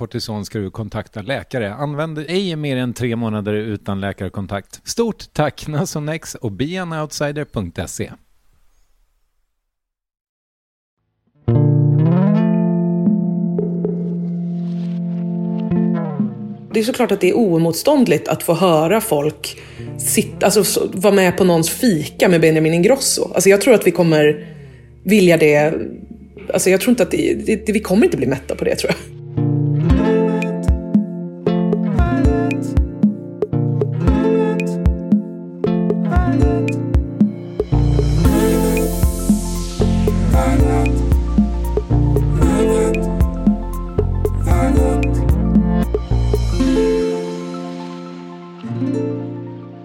kortison ska du kontakta läkare. Använd ej mer än tre månader utan läkarkontakt. Stort tack Nasonex och beanoutsider.se. Det är såklart att det är oemotståndligt att få höra folk sitta, alltså, vara med på någons fika med Benjamin Ingrosso. Alltså, jag tror att vi kommer vilja det. Alltså, jag tror inte att det, det, vi kommer inte bli mätta på det tror jag.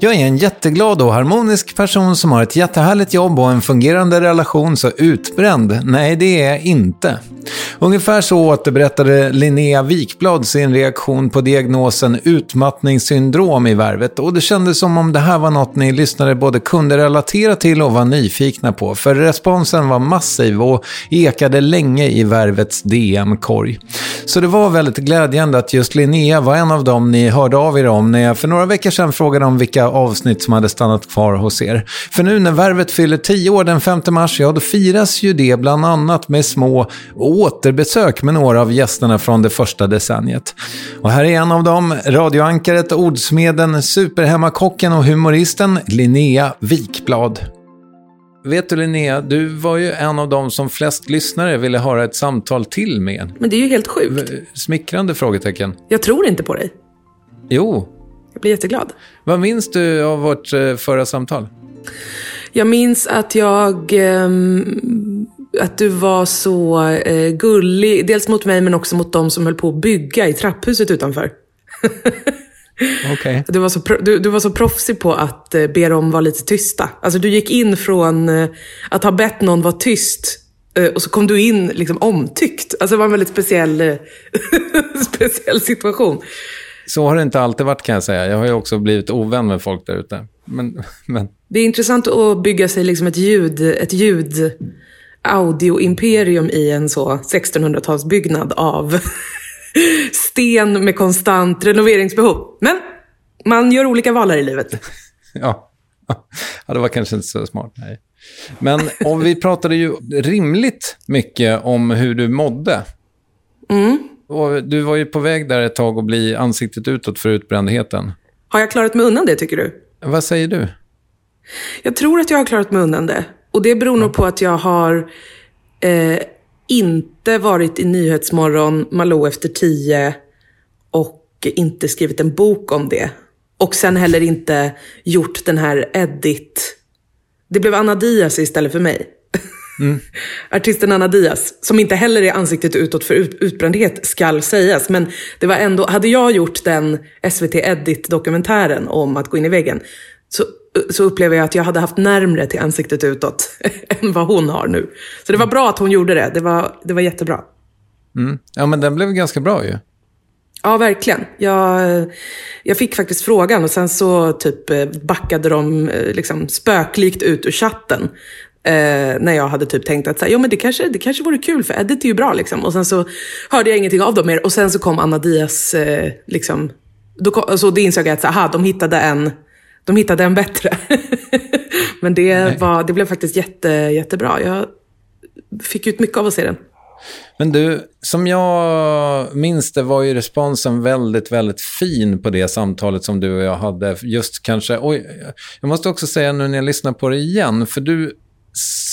Jag är en jätteglad och harmonisk person som har ett jättehärligt jobb och en fungerande relation, så utbränd? Nej, det är jag inte. Ungefär så återberättade Linnea Wikblad sin reaktion på diagnosen utmattningssyndrom i Värvet och det kändes som om det här var något ni lyssnare både kunde relatera till och var nyfikna på, för responsen var massiv och ekade länge i Värvets DM-korg. Så det var väldigt glädjande att just Linnea var en av dem ni hörde av er om när jag för några veckor sedan frågade om vilka avsnitt som hade stannat kvar hos er. För nu när Värvet fyller 10 år den 5 mars, ja då firas ju det bland annat med små återbesök med några av gästerna från det första decenniet. Och här är en av dem, radioankaret, ordsmeden, superhemmakocken och humoristen Linnea Wikblad. Vet du Linnea, du var ju en av dem som flest lyssnare ville höra ett samtal till med. Men det är ju helt sjukt. Smickrande frågetecken. Jag tror inte på dig. Jo. Jag blir jätteglad. Vad minns du av vårt eh, förra samtal? Jag minns att jag... ehm, att du var så eh, gullig. Dels mot mig men också mot de som höll på att bygga i trapphuset utanför. Okej. Du var, så, du, du var så proffsig på att eh, be dem vara lite tysta. Alltså du gick in från eh, att ha bett någon vara tyst Eh, och så kom du in liksom omtyckt. Alltså det var en väldigt speciell, eh, speciell situation. Så har det inte alltid varit kan jag säga. Jag har ju också blivit ovän med folk där ute. Men, men... Det är intressant att bygga sig liksom ett ljud, ett ljud audioimperium i en så 1600-talsbyggnad av sten med konstant renoveringsbehov. Men man gör olika val här i livet. Ja. ja, det var kanske inte så smart. Nej. Men om vi pratade ju rimligt mycket om hur du mådde. Mm. Du var ju på väg där ett tag att bli ansiktet utåt för utbrändheten. Har jag klarat mig undan det, tycker du? Vad säger du? Jag tror att jag har klarat mig undan det. Och det beror nog på att jag har eh, inte varit i Nyhetsmorgon, Malou efter tio och inte skrivit en bok om det. Och sen heller inte gjort den här edit. Det blev Anna Diaz istället för mig. Mm. Artisten Anna Diaz, som inte heller är ansiktet utåt för ut, utbrändhet, skall sägas. Men det var ändå, hade jag gjort den SVT Edit-dokumentären om att gå in i väggen, så, så upplever jag att jag hade haft närmre till ansiktet utåt än vad hon har nu. Så det var bra att hon gjorde det. Det var, det var jättebra. Mm. Ja, men den blev ganska bra ju. Ja, verkligen. Jag, jag fick faktiskt frågan och sen så typ backade de liksom spöklikt ut ur chatten. Eh, när jag hade typ tänkt att så här, ja, men det, kanske, det kanske vore kul för Edit är ju bra. Liksom. Och sen så hörde jag ingenting av dem mer. Och sen så kom Anna Diaz, eh, liksom, då kom, så det insåg jag att så, aha, de, hittade en, de hittade en bättre. men det, var, det blev faktiskt jätte, jättebra. Jag fick ut mycket av att se den. Men du, som jag minns det var ju responsen väldigt, väldigt fin på det samtalet som du och jag hade. Just kanske, oj, jag måste också säga nu när jag lyssnar på det igen, för du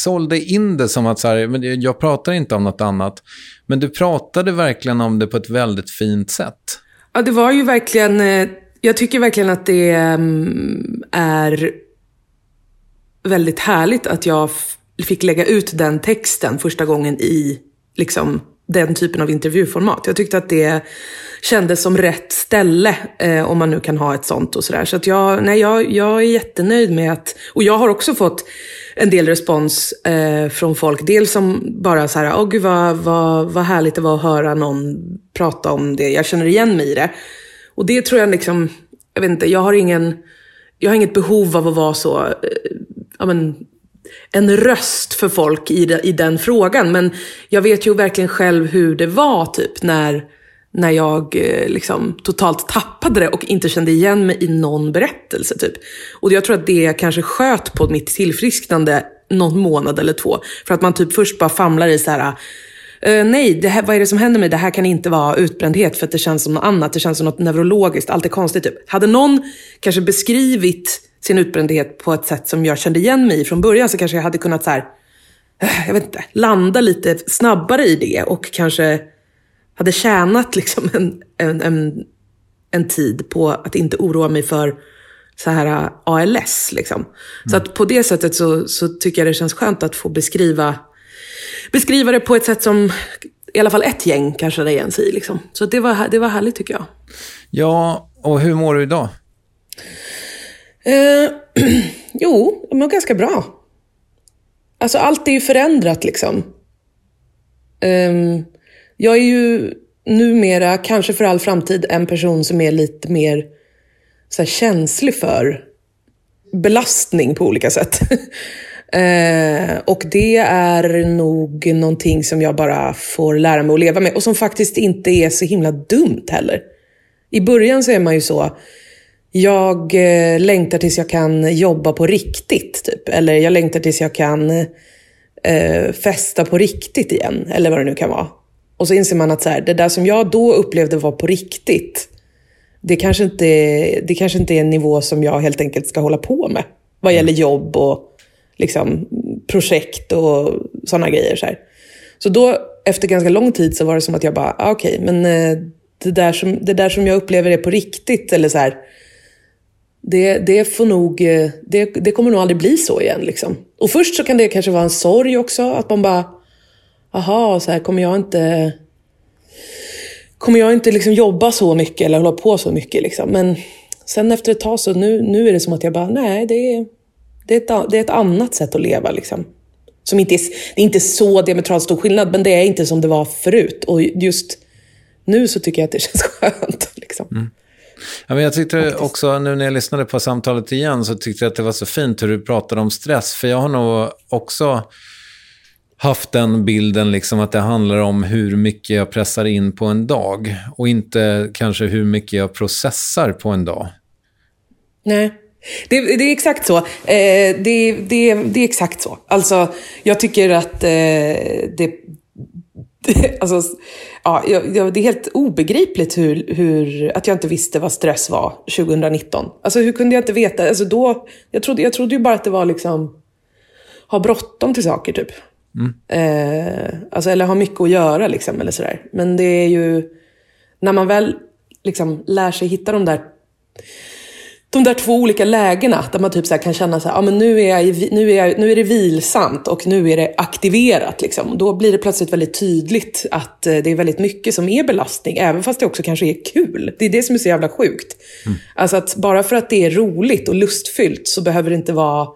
sålde in det som att så här, jag pratar inte om något annat. Men du pratade verkligen om det på ett väldigt fint sätt. Ja, det var ju verkligen, eh, jag tycker verkligen att det ehm, är väldigt härligt att jag fick lägga ut den texten första gången i liksom den typen av intervjuformat. Jag tyckte att det kändes som rätt ställe, eh, om man nu kan ha ett sånt och sådär. Så att jag, nej, jag, jag är jättenöjd med att, och jag har också fått en del respons eh, från folk. Dels som bara så här, åh gud vad, vad, vad härligt det var att höra någon prata om det. Jag känner igen mig i det. Och det tror jag liksom, jag vet inte, jag har ingen, jag har inget behov av att vara så, eh, ja men, en röst för folk i, de, i den frågan. Men jag vet ju verkligen själv hur det var typ när, när jag eh, liksom totalt tappade det och inte kände igen mig i någon berättelse. typ. Och jag tror att det kanske sköt på mitt tillfrisknande någon månad eller två. För att man typ först bara famlar i så här Uh, nej, det här, vad är det som händer mig? Det här kan inte vara utbrändhet för att det känns som något annat. Det känns som något neurologiskt. Allt är konstigt. Typ. Hade någon kanske beskrivit sin utbrändhet på ett sätt som jag kände igen mig i från början så kanske jag hade kunnat så här, eh, jag vet inte, landa lite snabbare i det och kanske hade tjänat liksom en, en, en, en tid på att inte oroa mig för så här eh, ALS. Liksom. Mm. Så att på det sättet så, så tycker jag det känns skönt att få beskriva, beskriva det på ett sätt som i alla fall ett gäng kan känna igen sig i. Liksom. Så det var, det var härligt tycker jag. Ja, och hur mår du idag? Eh, jo, jag mår ganska bra. Alltså allt är ju förändrat liksom. Eh, jag är ju numera, kanske för all framtid, en person som är lite mer så här, känslig för belastning på olika sätt. eh, och det är nog någonting som jag bara får lära mig att leva med och som faktiskt inte är så himla dumt heller. I början så är man ju så, jag eh, längtar tills jag kan jobba på riktigt. Typ. Eller jag längtar tills jag kan eh, festa på riktigt igen. Eller vad det nu kan vara. Och så inser man att så här, det där som jag då upplevde var på riktigt. Det kanske, inte, det kanske inte är en nivå som jag helt enkelt ska hålla på med. Vad gäller jobb och liksom, projekt och sådana grejer. Så, här. så då, efter ganska lång tid, så var det som att jag bara, ah, okej, okay, men eh, det där, som, det där som jag upplever är på riktigt, eller så här, det, det, får nog, eh, det, det kommer nog aldrig bli så igen. Liksom. Och först så kan det kanske vara en sorg också, att man bara, aha, så här, kommer jag inte kommer jag inte liksom jobba så mycket eller hålla på så mycket. Liksom. Men sen efter ett tag så nu, nu är det som att jag bara, nej, det är, det är, ett, det är ett annat sätt att leva. Liksom. Som inte är, det är inte så diametralt stor skillnad, men det är inte som det var förut. Och just nu så tycker jag att det känns skönt. Liksom. Mm. Ja, men jag tyckte också, nu när jag lyssnade på samtalet igen, så tyckte jag att det var så fint hur du pratade om stress. För jag har nog också haft den bilden liksom att det handlar om hur mycket jag pressar in på en dag och inte kanske hur mycket jag processar på en dag. Nej, det, det är exakt så. Eh, det, det, det är exakt så. Alltså, jag tycker att eh, det, alltså, ja, det är helt obegripligt hur, hur, att jag inte visste vad stress var 2019. Alltså hur kunde jag inte veta? Alltså, då, jag, trodde, jag trodde ju bara att det var liksom ha bråttom till saker typ. Mm. Eh, alltså, eller ha mycket att göra liksom, eller sådär. Men det är ju, när man väl liksom lär sig hitta de där de där två olika lägena där man typ så kan känna så här, ah, men nu, är jag, nu, är jag, nu är det vilsamt och nu är det aktiverat. Liksom. Då blir det plötsligt väldigt tydligt att eh, det är väldigt mycket som är belastning, även fast det också kanske är kul. Det är det som är så jävla sjukt. Mm. Alltså att bara för att det är roligt och lustfyllt så behöver det inte vara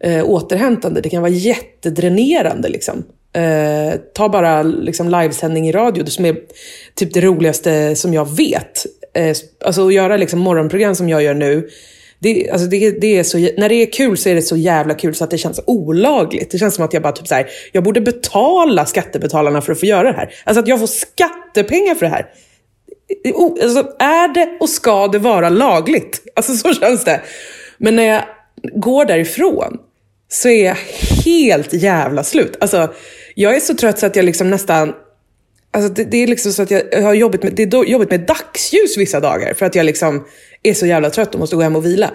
eh, återhämtande. Det kan vara jättedränerande. Liksom. Eh, ta bara liksom, livesändning i radio, som är typ det roligaste som jag vet. Eh, alltså att göra liksom, morgonprogram som jag gör nu. Det, alltså det, det är så, när det är kul så är det så jävla kul så att det känns olagligt. Det känns som att jag bara typ så här, jag borde betala skattebetalarna för att få göra det här. Alltså att jag får skattepengar för det här. Alltså, är det och ska det vara lagligt? Alltså så känns det. Men när jag går därifrån så är jag helt jävla slut. Alltså, jag är så trött så att jag liksom nästan... Alltså det, det är liksom så att jag har jobbigt med, det är jobbigt med dagsljus vissa dagar. För att jag liksom är så jävla trött och måste gå hem och vila.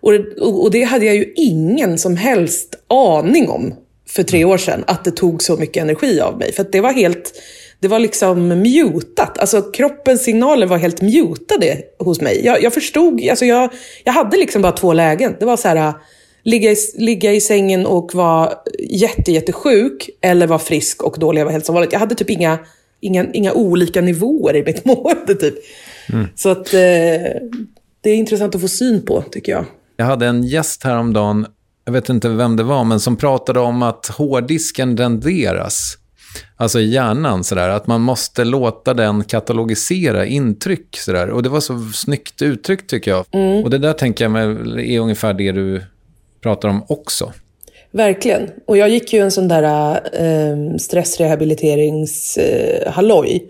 Och, och, och det hade jag ju ingen som helst aning om för tre år sedan. Att det tog så mycket energi av mig. För det var helt... Det var liksom mutat. Alltså kroppens signaler var helt mutade hos mig. Jag, jag förstod, alltså jag, jag hade liksom bara två lägen. Det var så här ligga i, ligga i sängen och vara jätte, jättesjuk eller vara frisk och då leva helt som vanligt. Jag hade typ inga, inga, inga olika nivåer i mitt mående. Typ. Mm. Så att, eh, det är intressant att få syn på, tycker jag. Jag hade en gäst häromdagen, jag vet inte vem det var, men som pratade om att hårddisken renderas. Alltså i hjärnan, sådär, att man måste låta den katalogisera intryck. Sådär. Och det var så snyggt uttryckt tycker jag. Mm. Och det där tänker jag är ungefär det du pratar om också. Verkligen. Och jag gick ju en sån där eh, stressrehabiliteringshalloj. Eh,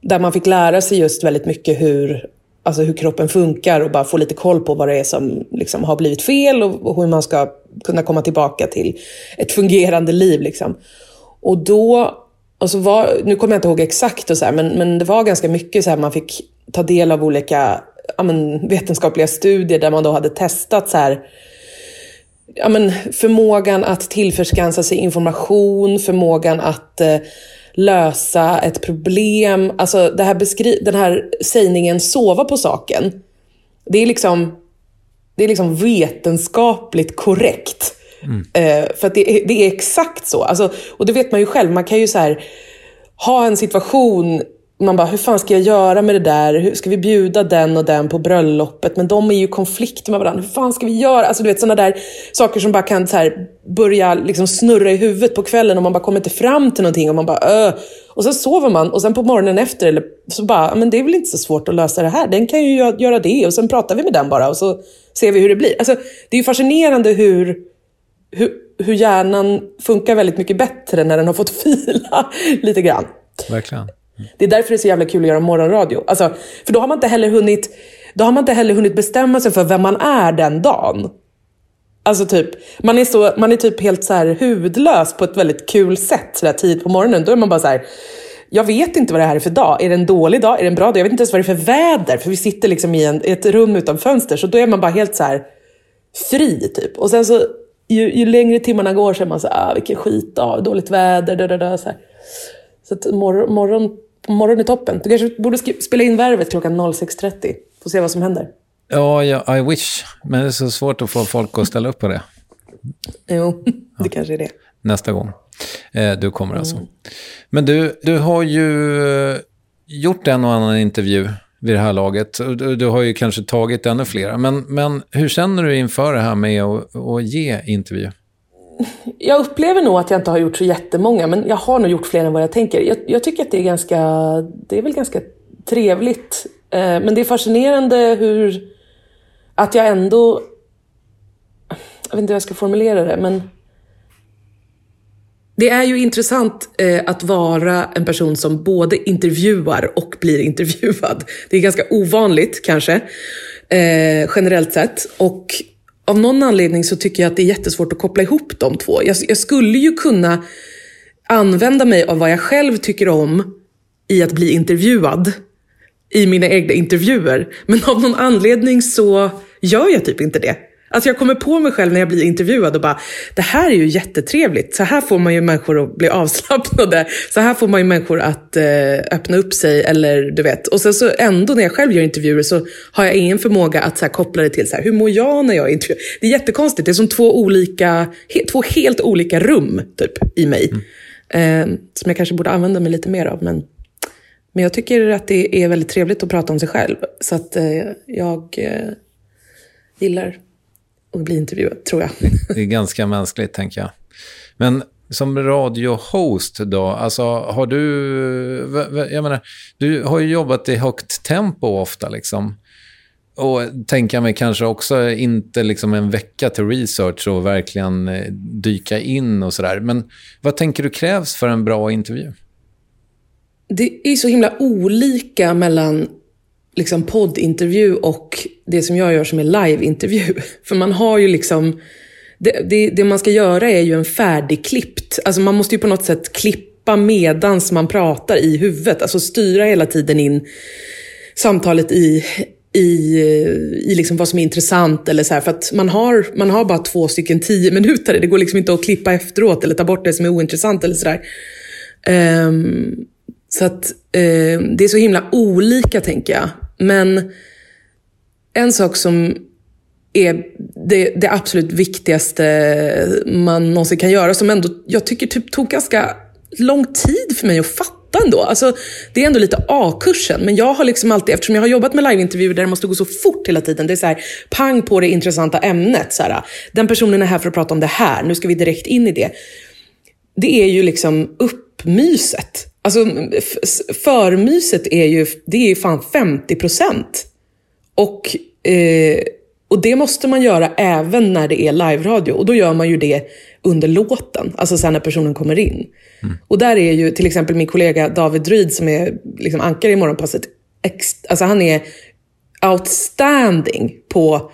där man fick lära sig just väldigt mycket hur, alltså hur kroppen funkar och bara få lite koll på vad det är som liksom har blivit fel och, och hur man ska kunna komma tillbaka till ett fungerande liv. Liksom. Och då, alltså var, nu kommer jag inte ihåg exakt, och så här, men, men det var ganska mycket så här, man fick ta del av olika ja, men, vetenskapliga studier där man då hade testat så här, ja, men, förmågan att tillförskansa sig information, förmågan att eh, lösa ett problem. Alltså det här beskri- den här sägningen sova på saken. Det är liksom, det är liksom vetenskapligt korrekt. Mm. Eh, för det är, det är exakt så. Alltså, och det vet man ju själv. Man kan ju så här, ha en situation man bara, hur fan ska jag göra med det där? Hur ska vi bjuda den och den på bröllopet? Men de är ju i konflikt med varandra. Hur fan ska vi göra? Alltså du vet sådana där saker som bara kan så här, börja liksom snurra i huvudet på kvällen och man bara kommer inte fram till någonting och man bara Öh. Och sen sover man och sen på morgonen efter eller, så bara, men det är väl inte så svårt att lösa det här. Den kan ju göra det och sen pratar vi med den bara och så ser vi hur det blir. Alltså, det är ju fascinerande hur, hur, hur hjärnan funkar väldigt mycket bättre när den har fått fila lite grann. Verkligen. Det är därför det är så jävla kul att göra morgonradio. Alltså, för då har man inte heller hunnit, då har man inte heller hunnit bestämma sig för vem man är den dagen. Alltså typ, man är, så, man är typ helt så här hudlös på ett väldigt kul sätt så där tidigt på morgonen. Då är man bara så här, jag vet inte vad det här är för dag. Är det en dålig dag? Är det en bra dag? Jag vet inte ens vad det är för väder. För vi sitter liksom i, en, i ett rum utan fönster. Så då är man bara helt så här fri typ. Och sen så ju, ju längre timmarna går så är man så här, ah, vilken skitdag, dåligt väder, da, da, da, så här. Så att morgon, morgon morgon är toppen. Du kanske borde spela in värvet klockan 06.30. Få se vad som händer. Ja, ja, I wish. Men det är så svårt att få folk att ställa upp på det. Jo, det ja. kanske är det. Nästa gång. Eh, du kommer alltså. Mm. Men du, du har ju eh, gjort en och annan intervju vid det här laget. Du, du har ju kanske tagit ännu flera. Men, men hur känner du inför det här med att, att ge intervju? Jag upplever nog att jag inte har gjort så jättemånga, men jag har nog gjort fler än vad jag tänker. Jag, jag tycker att det är ganska, det är väl ganska trevligt. Eh, men det är fascinerande hur, att jag ändå, jag vet inte hur jag ska formulera det, men det är ju intressant eh, att vara en person som både intervjuar och blir intervjuad. Det är ganska ovanligt kanske, eh, generellt sett. Och av någon anledning så tycker jag att det är jättesvårt att koppla ihop de två. Jag, jag skulle ju kunna använda mig av vad jag själv tycker om i att bli intervjuad i mina egna intervjuer. Men av någon anledning så gör jag typ inte det. Alltså jag kommer på mig själv när jag blir intervjuad och bara, det här är ju jättetrevligt. Så här får man ju människor att bli avslappnade. Så här får man ju människor att eh, öppna upp sig. Eller du vet. Och sen så ändå när jag själv gör intervjuer så har jag ingen förmåga att så här, koppla det till så här, hur mår jag när jag intervjuar. Det är jättekonstigt. Det är som två, olika, he, två helt olika rum typ i mig. Mm. Eh, som jag kanske borde använda mig lite mer av. Men, men jag tycker att det är väldigt trevligt att prata om sig själv. Så att eh, jag eh, gillar och bli intervjuad, tror jag. Det är ganska mänskligt, tänker jag. Men som radiohost då, alltså har du... Jag menar, du har ju jobbat i högt tempo ofta liksom. Och tänka mig kanske också inte liksom en vecka till research och verkligen eh, dyka in och sådär. Men vad tänker du krävs för en bra intervju? Det är så himla olika mellan liksom poddintervju och det som jag gör som är liveintervju. För man har ju liksom, det, det, det, man ska göra är ju en färdigklippt, alltså man måste ju på något sätt klippa medans man pratar i huvudet, alltså styra hela tiden in samtalet i, i, i liksom vad som är intressant. Eller så här, för att man har, man har bara två stycken tio minuter. Det går liksom inte att klippa efteråt eller ta bort det som är ointressant. eller sådär. Um, ehm, så att um, det är så himla olika, tänker jag. Men en sak som är det, det, absolut viktigaste man någonsin kan göra, som ändå jag tycker typ tog ganska lång tid för mig att fatta ändå. Alltså, det är ändå lite A-kursen, men jag har liksom alltid, eftersom jag har jobbat med liveintervjuer där det måste gå så fort hela tiden, det är så här, pang på det intressanta ämnet. Så här, den personen är här för att prata om det här, nu ska vi direkt in i det. Det är ju liksom uppmyset. Alltså förmyset är ju, det är fan 50 procent. Och, eh, och det måste man göra även när det är live-radio. Och då gör man ju det under låten, alltså sen när personen kommer in. Mm. Och där är ju till exempel min kollega David Druid som är liksom ankare i Morgonpasset, alltså han är outstanding på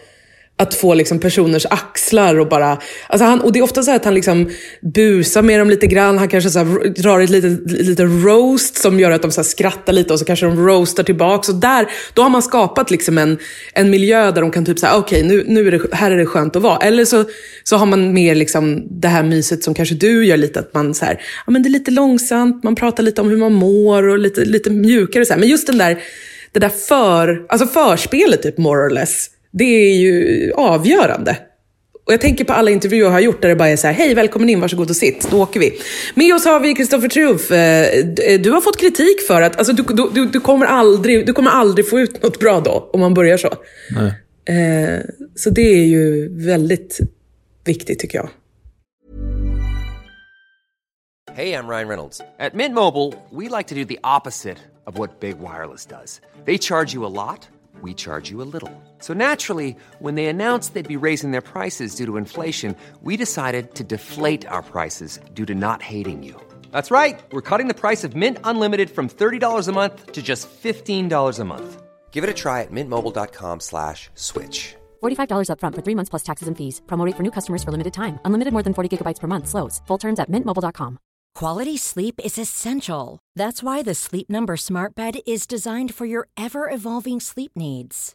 att få liksom personers axlar och bara... Alltså han, och det är ofta så att han liksom busar med dem lite grann. Han kanske så här drar ett litet, lite roast som gör att de så skrattar lite och så kanske de roastar tillbaka. Och där, då har man skapat liksom en, en miljö där de kan typ säga okej, okay, nu, nu är det, här är det skönt att vara. Eller så, så har man mer liksom det här myset som kanske du gör lite, att man så här, ja men det är lite långsamt, man pratar lite om hur man mår och lite, lite mjukare så här. Men just den där, det där för, alltså förspelet typ more or less det är ju avgörande. Och jag tänker på alla intervjuer jag har gjort där det bara är så här, hej välkommen in, varsågod och sitt, då åker vi. Med oss har vi Kristoffer Triumf. Eh, du har fått kritik för att, alltså du, du, du, kommer aldrig, du kommer aldrig få ut något bra då, om man börjar så. Nej. Eh, så det är ju väldigt viktigt tycker jag. Hej, jag Ryan Reynolds. På Mint Mobile, we like to do the opposite of what Big Wireless does. They charge you a lot. we charge you a little. So naturally, when they announced they'd be raising their prices due to inflation, we decided to deflate our prices due to not hating you. That's right. We're cutting the price of Mint Unlimited from $30 a month to just $15 a month. Give it a try at mintmobile.com slash switch. $45 up front for three months plus taxes and fees. Promo for new customers for limited time. Unlimited more than 40 gigabytes per month. Slows. Full terms at mintmobile.com. Quality sleep is essential. That's why the Sleep Number smart bed is designed for your ever-evolving sleep needs.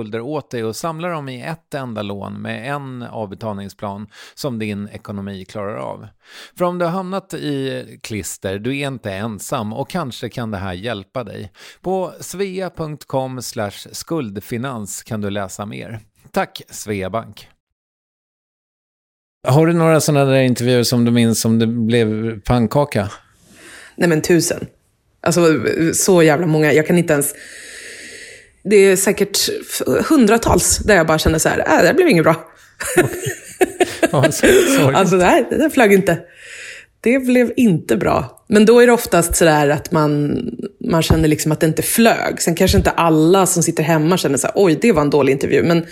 skulder åt dig och samla dem i ett enda lån med en avbetalningsplan som din ekonomi klarar av. För om du har hamnat i klister, du är inte ensam och kanske kan det här hjälpa dig. På svea.com skuldfinans kan du läsa mer. Tack Sveabank! Har du några sådana där intervjuer som du minns som det blev pannkaka? Nej men tusen. Alltså så jävla många. Jag kan inte ens det är säkert hundratals där jag bara känner så här, äh, det här blev inget bra. alltså det här, det här flög inte. Det blev inte bra. Men då är det oftast sådär att man, man känner liksom att det inte flög. Sen kanske inte alla som sitter hemma känner så här, oj, det var en dålig intervju. Men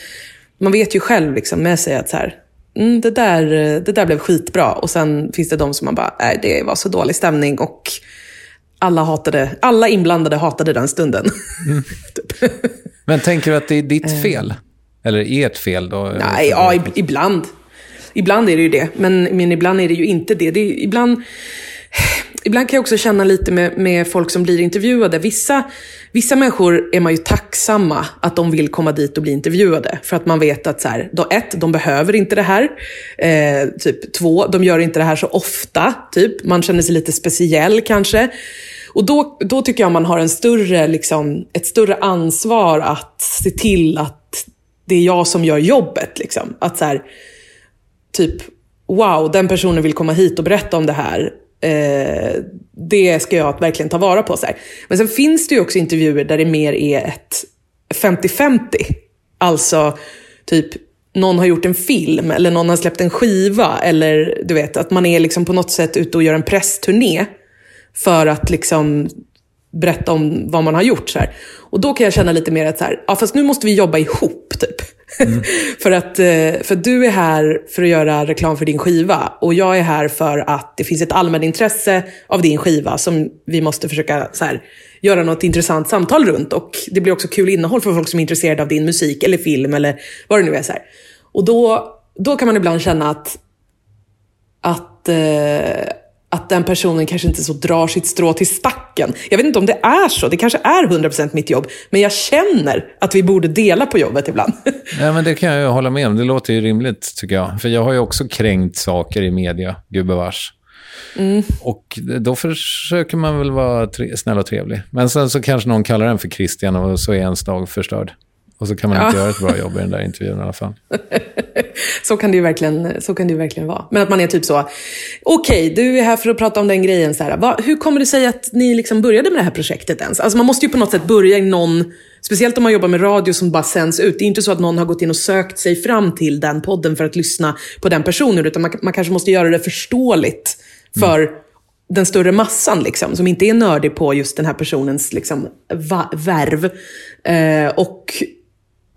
man vet ju själv liksom med sig att så här, mm, det, där, det där blev skitbra. Och sen finns det de som man bara, nej, det var så dålig stämning. Och alla, hatade, alla inblandade hatade den stunden. Mm. typ. Men tänker du att det är ditt eh. fel? Eller ert fel då? Nej, ja, ibland. Ibland är det ju det, men, men ibland är det ju inte det. det är, ibland, ibland kan jag också känna lite med, med folk som blir intervjuade. Vissa, vissa människor är man ju tacksamma att de vill komma dit och bli intervjuade. För att man vet att så här, då, ett, de behöver inte det här. Eh, typ två, de gör inte det här så ofta. Typ. Man känner sig lite speciell kanske. Och då, då tycker jag man har en större, liksom, ett större ansvar att se till att det är jag som gör jobbet. Liksom. Att så här, typ, wow, den personen vill komma hit och berätta om det här. Eh, det ska jag verkligen ta vara på. Så här. Men sen finns det ju också intervjuer där det mer är ett 50-50. Alltså, typ, någon har gjort en film eller någon har släppt en skiva. Eller du vet, att man är liksom på något sätt ute och gör en pressturné för att liksom berätta om vad man har gjort. Så här. Och då kan jag känna lite mer att så här, ja, fast nu måste vi jobba ihop. typ. Mm. för, att, eh, för du är här för att göra reklam för din skiva och jag är här för att det finns ett allmänintresse av din skiva som vi måste försöka så här, göra något intressant samtal runt. Och det blir också kul innehåll för folk som är intresserade av din musik eller film eller vad det nu är. Så här. Och då, då kan man ibland känna att, att eh, att den personen kanske inte så drar sitt strå till stacken. Jag vet inte om det är så, det kanske är 100% mitt jobb, men jag känner att vi borde dela på jobbet ibland. Ja, men det kan jag hålla med om, det låter ju rimligt tycker jag. För jag har ju också kränkt saker i media, gubevars. Mm. Och då försöker man väl vara snäll och trevlig. Men sen så kanske någon kallar den för Christian och så är ens dag förstörd. Och så kan man inte ja. göra ett bra jobb i den där intervjun i alla fall. så, kan det ju verkligen, så kan det ju verkligen vara. Men att man är typ så, okej, okay, du är här för att prata om den grejen. Så här, va, hur kommer det sig att ni liksom började med det här projektet ens? Alltså man måste ju på något sätt börja i någon, speciellt om man jobbar med radio som bara sänds ut. Det är inte så att någon har gått in och sökt sig fram till den podden för att lyssna på den personen, utan man, man kanske måste göra det förståeligt för mm den större massan, liksom, som inte är nördig på just den här personens liksom, värv. Eh, och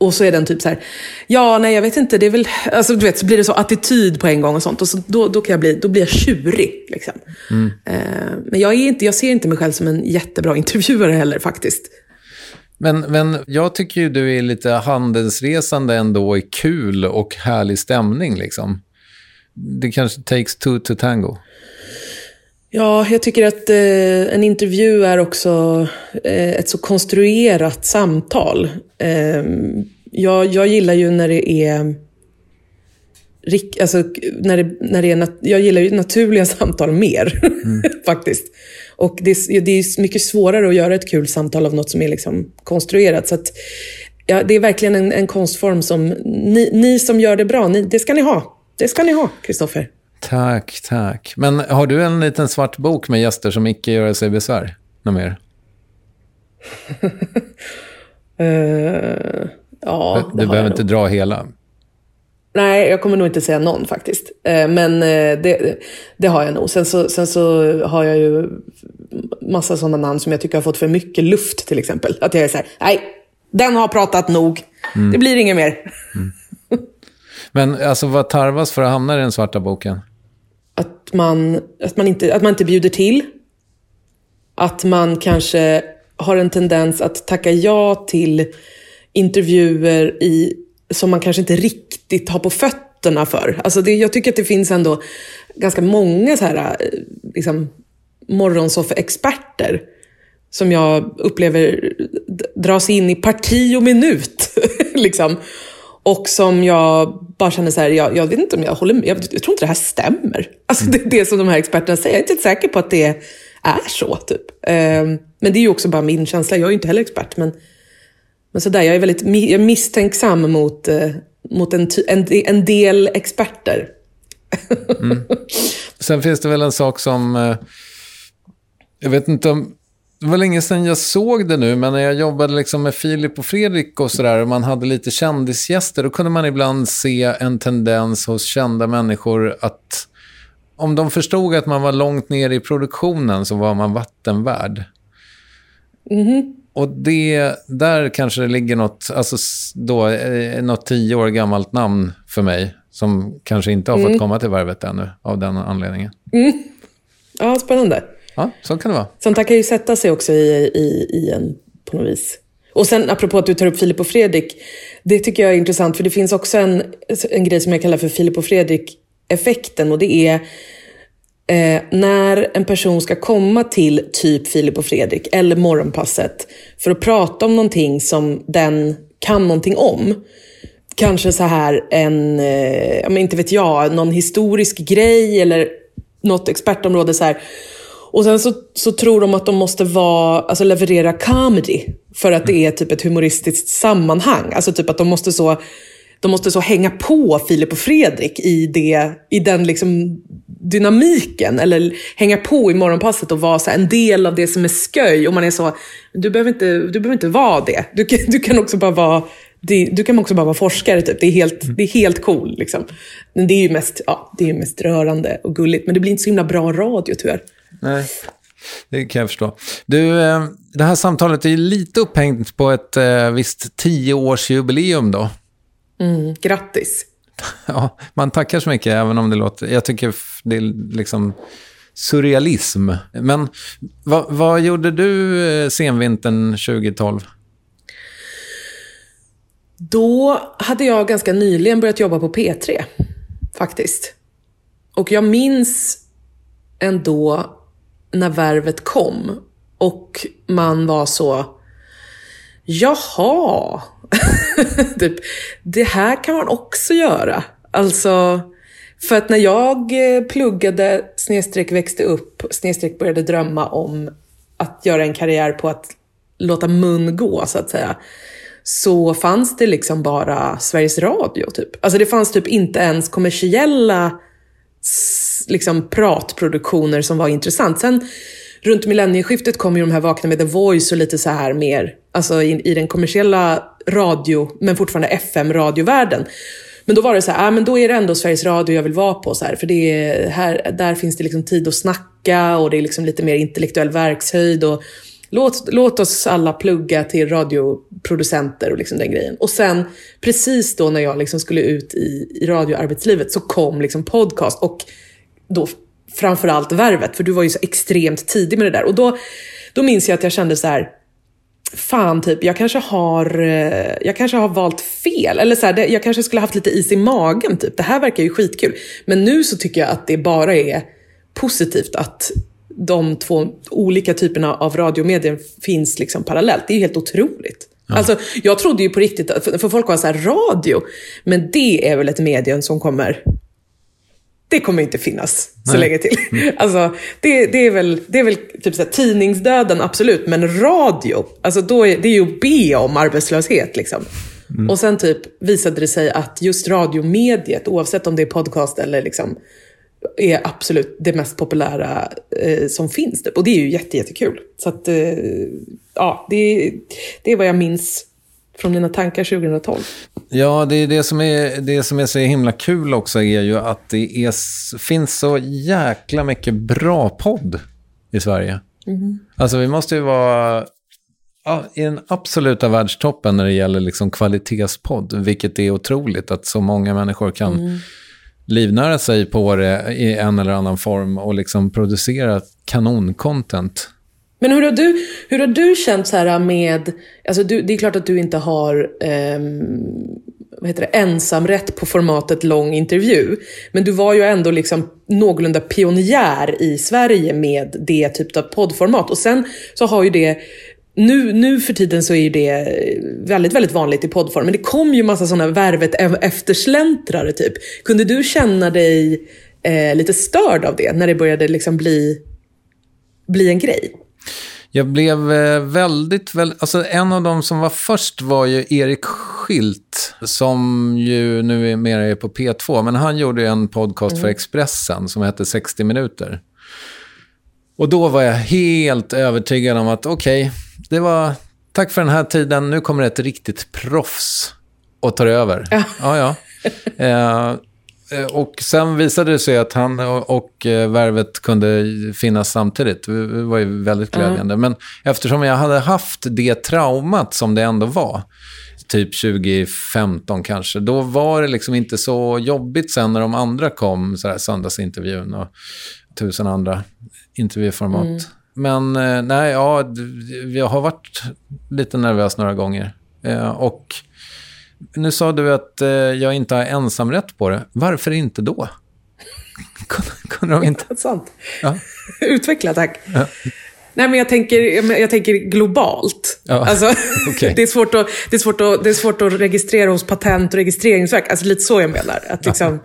och så är den typ så här, ja, nej, jag vet inte, det är väl, alltså du vet, så blir det så attityd på en gång och sånt. Och så, då, då, kan jag bli, då blir jag tjurig. Liksom. Mm. Eh, men jag, är inte, jag ser inte mig själv som en jättebra intervjuare heller faktiskt. Men, men jag tycker ju du är lite handelsresande ändå i kul och härlig stämning liksom. Det kanske takes two to tango. Ja, jag tycker att eh, en intervju är också eh, ett så konstruerat samtal. Eh, jag, jag gillar ju när det är... Alltså, när det, när det är nat- jag gillar ju naturliga samtal mer, mm. faktiskt. Och det är, det är mycket svårare att göra ett kul samtal av något som är liksom konstruerat. Så att, ja, det är verkligen en, en konstform som ni, ni som gör det bra, ni, det ska ni ha. Det ska ni ha, Kristoffer. Tack, tack. Men har du en liten svart bok med gäster som icke gör sig besvär? Något mer? uh, ja, Du, behöver inte dra hela. Nej, jag kommer nog inte säga någon faktiskt. Uh, men uh, det, det, har jag nog. Sen så, sen så har jag ju massa sådana namn som jag tycker har fått för mycket luft till exempel. Att jag är så här, nej, den har pratat nog. Mm. Det blir inget mer. Mm. Men alltså, vad tarvas för att hamna i den svarta boken? Att man, att, man inte, att man inte bjuder till. Att man kanske har en tendens att tacka ja till intervjuer i, som man kanske inte riktigt har på fötterna för. Alltså det, jag tycker att det finns ändå ganska många så här, eh, liksom, morgonsoffexperter som jag upplever dras in i parti och minut. liksom. Och som jag bara känner så här, jag, jag vet inte om jag håller med, jag, jag tror inte det här stämmer. Alltså det, det som de här experterna säger, jag är inte säker på att det är så. typ. Um, men det är ju också bara min känsla, jag är ju inte heller expert. Men, men sådär, jag är väldigt jag är misstänksam mot, uh, mot en, en, en del experter. mm. Sen finns det väl en sak som, uh, jag vet inte om det var länge sedan jag såg det nu, men när jag jobbade liksom med Filip och Fredrik och sådär och man hade lite kändisgäster, då kunde man ibland se en tendens hos kända människor att om de förstod att man var långt ner i produktionen så var man vattenvärd. Mm. Och det, där kanske det ligger något, alltså då, eh, något tio år gammalt namn för mig som kanske inte har fått mm. komma till varvet ännu av den anledningen. Mm. Ja, spännande. Ja, så kan det vara. Sånt här kan ju sätta sig också i, i, i en på något vis. Och sen apropå att du tar upp Filip och Fredrik. Det tycker jag är intressant för det finns också en, en grej som jag kallar för Filip och Fredrik-effekten. Och det är eh, när en person ska komma till typ Filip och Fredrik eller Morgonpasset för att prata om någonting som den kan någonting om. Kanske så här en, eh, inte vet jag, någon historisk grej eller något expertområde. så här och sen så, så tror de att de måste vara, alltså leverera comedy för att det är typ ett humoristiskt sammanhang. Alltså typ att de måste så, de måste så hänga på Filip och Fredrik i, det, i den liksom dynamiken. Eller hänga på i morgonpasset och vara så en del av det som är sköj. Och man är så, du behöver inte, du behöver inte vara det. Du kan, du kan också bara vara du kan också bara vara forskare, typ. det, är helt, det är helt cool. Liksom. Men det är ju mest, ja, det är mest rörande och gulligt, men det blir inte så himla bra radio tyvärr. Nej, det kan jag förstå. Du, eh, det här samtalet är lite upphängt på ett eh, visst tioårsjubileum då. Mm, grattis. Ja, man tackar så mycket, även om det låter... Jag tycker det är liksom surrealism. Men vad, vad gjorde du eh, senvintern 2012? Då hade jag ganska nyligen börjat jobba på P3, faktiskt. Och jag minns ändå när värvet kom och man var så, jaha, typ, det här kan man också göra. Alltså, för att när jag eh, pluggade, snedstreck växte upp, snedstreck började drömma om att göra en karriär på att låta mun gå, så att säga, så fanns det liksom bara Sveriges Radio, typ. Alltså det fanns typ inte ens kommersiella liksom pratproduktioner som var intressant. Sen runt millennieskiftet kom ju de här Vakna med The Voice och lite så här mer, alltså i, i den kommersiella radio, men fortfarande FM-radiovärlden. Men då var det så här, ah, men då är det ändå Sveriges Radio jag vill vara på. Så här, för det är, här, där finns det liksom tid att snacka och det är liksom lite mer intellektuell verkshöjd. Och låt, låt oss alla plugga till radioproducenter och liksom den grejen. Och sen precis då när jag liksom skulle ut i, i radioarbetslivet så kom liksom podcast. Och då framförallt Värvet, för du var ju så extremt tidig med det där. Och då, då minns jag att jag kände så här, fan typ, jag kanske har, eh, jag kanske har valt fel. Eller så här, det, jag kanske skulle haft lite is i magen typ. Det här verkar ju skitkul. Men nu så tycker jag att det bara är positivt att de två olika typerna av radiomedier finns liksom parallellt. Det är ju helt otroligt. Ja. Alltså, jag trodde ju på riktigt, för, för folk var så här, radio, men det är väl ett medium som kommer det kommer inte finnas så Nej. länge till. Mm. Alltså, det, det, är väl, det är väl typ så här, tidningsdöden, absolut, men radio, alltså då är, det är ju att be om arbetslöshet. Liksom. Mm. Och sen typ visade det sig att just radiomediet, oavsett om det är podcast eller liksom, är absolut det mest populära eh, som finns. Typ. Och det är ju jätte, jättekul. Så att, eh, ja, det, det är vad jag minns från dina tankar 2012. Ja, det är det som är, det som är så himla kul också är ju att det är, finns så jäkla mycket bra podd i Sverige. Mm. Alltså vi måste ju vara ja, i den absoluta världstoppen när det gäller liksom kvalitetspodd, vilket är otroligt att så många människor kan mm. livnära sig på det i en eller annan form och liksom producera kanoncontent. Men hur har du, hur har du känt så här med, alltså du, det är klart att du inte har eh, vad heter det, ensamrätt på formatet lång intervju. Men du var ju ändå liksom någorlunda pionjär i Sverige med det typet av poddformat. Och sen så har ju det nu, nu för tiden så är det väldigt, väldigt vanligt i poddform. Men det kom ju massa sådana värvet eftersläntrare typ. Kunde du känna dig eh, lite störd av det när det började liksom bli, bli en grej? Jag blev eh, väldigt, väldigt, alltså en av de som var först var ju Erik Schilt, som ju nu är på P2, men han gjorde en podcast mm. för Expressen som hette 60 minuter. Och då var jag helt övertygad om att okej, okay, det var tack för den här tiden, nu kommer ett riktigt proffs och tar över. Ja, ja. ja. Eh, och sen visade det sig att han och eh, värvet kunde finnas samtidigt. Det var ju väldigt glädjande. Mm. Men eftersom jag hade haft det traumat som det ändå var, typ 2015 kanske, då var det liksom inte så jobbigt sen när de andra kom, så här söndagsintervjun och tusen andra intervjuformat. Mm. Men eh, nej, ja, jag har varit lite nervös några gånger. Och nu sa du att eh, jag inte har ensamrätt på det. Varför inte då? Kunde de inte? Sant. Ja. Utveckla, tack. Ja. Nej, men jag tänker, jag tänker globalt. Ja. Alltså, okay. det, är svårt att, det, är svårt att, det är svårt att registrera hos Patent och registreringsverk. Alltså lite så jag menar. Att liksom,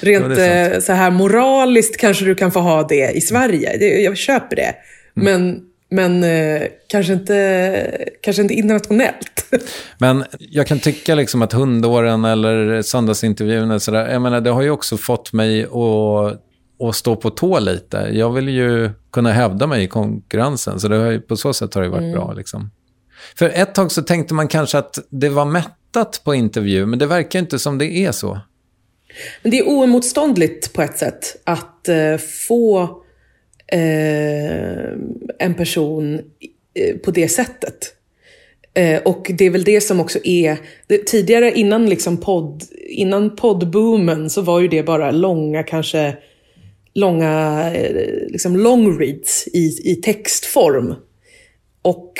rent ja, så här moraliskt kanske du kan få ha det i Sverige. Det, jag köper det. Mm. Men men eh, kanske, inte, kanske inte internationellt. Men jag kan tycka liksom att hundåren eller söndagsintervjun, och sådär, jag menar, det har ju också fått mig att, att stå på tå lite. Jag vill ju kunna hävda mig i konkurrensen, så det har ju, på så sätt har det varit mm. bra. Liksom. För ett tag så tänkte man kanske att det var mättat på intervju, men det verkar inte som det är så. Men det är oemotståndligt på ett sätt att eh, få eh, en person eh, på det sättet. Eh, och det är väl det som också är, det, tidigare innan, liksom podd, innan poddboomen så var ju det bara långa, kanske långa eh, liksom long reads i, i textform. Och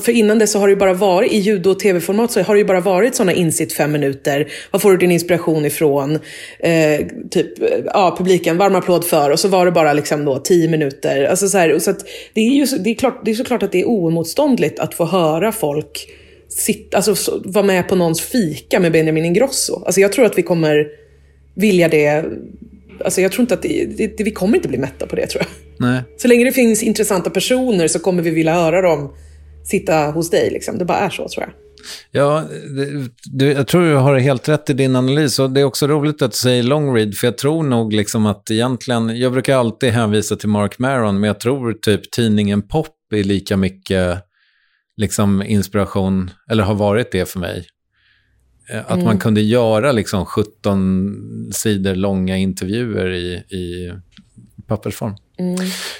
för innan det så har det ju bara varit, i ljud och tv-format så har det ju bara varit sådana insitt fem minuter. Var får du din inspiration ifrån? Eh, typ, ja, publiken, varm applåd för. Och så var det bara liksom då tio minuter. Alltså så här, så att det, är ju, det, är klart, det är såklart att det är oemotståndligt att få höra folk sitta, alltså vara med på någons fika med Benjamin Ingrosso. Alltså jag tror att vi kommer vilja det Alltså jag tror inte att det, det, vi kommer inte bli mätta på det tror jag. Nej. Så länge det finns intressanta personer så kommer vi vilja höra dem sitta hos dig. Liksom. Det bara är så, tror jag. Ja, du, jag tror du har helt rätt i din analys. Och det är också roligt att du säger long read, för jag tror nog liksom att egentligen... Jag brukar alltid hänvisa till Mark Maron, men jag tror typ tidningen Pop är lika mycket liksom inspiration, eller har varit det för mig. Eh, att mm. man kunde göra liksom 17 sidor långa intervjuer i, i pappersform. Mm.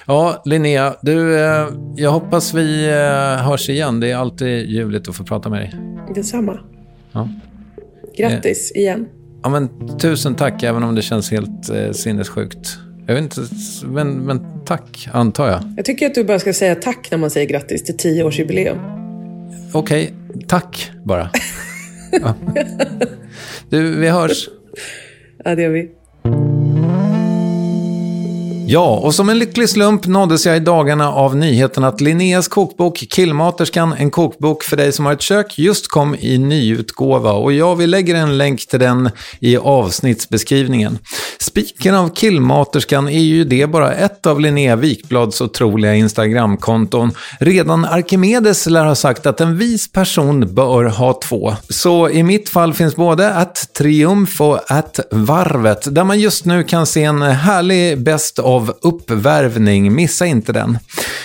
Ja, Linnea, du, eh, jag hoppas vi eh, hörs igen. Det är alltid ljuvligt att få prata med dig. Detsamma. Ja. Grattis eh, igen. Ja, men, tusen tack, även om det känns helt eh, sinnessjukt. Jag vet inte, men, men tack, antar jag. Jag tycker att du bara ska säga tack när man säger grattis till tioårsjubileum. Okej, tack bara. ja. Du, vi hörs. Ja, det gör vi. Mm. Ja, och som en lycklig slump nåddes jag i dagarna av nyheten att Linneas kokbok Killmaterskan, en kokbok för dig som har ett kök, just kom i nyutgåva. Och ja, vi lägger en länk till den i avsnittsbeskrivningen. Spiken av Killmaterskan är ju det bara ett av Linnea Wikblads otroliga Instagramkonton. Redan Arkimedes lär ha sagt att en vis person bör ha två. Så i mitt fall finns både att Triumf och att Varvet, där man just nu kan se en härlig best of av uppvärvning. Missa inte den.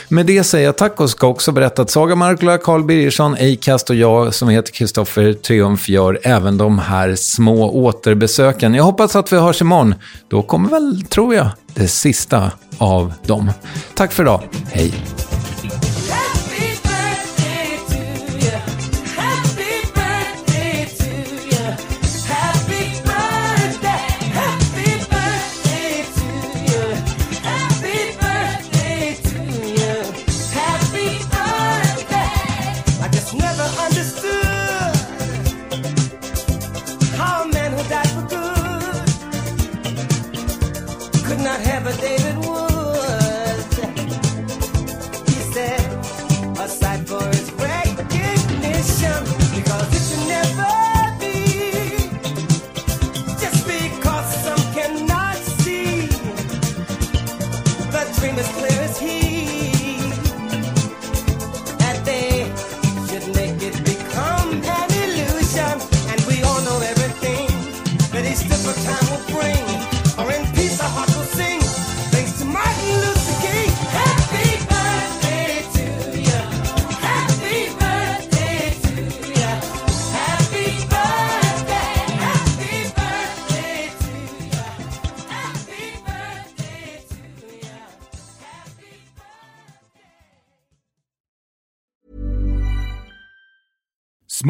Med det säger jag tack och ska också berätta att Saga Markula, Carl Birgersson, Acast och jag som heter Kristoffer Triumf gör även de här små återbesöken. Jag hoppas att vi hörs imorgon. Då kommer väl, tror jag, det sista av dem. Tack för idag. Hej! Russian.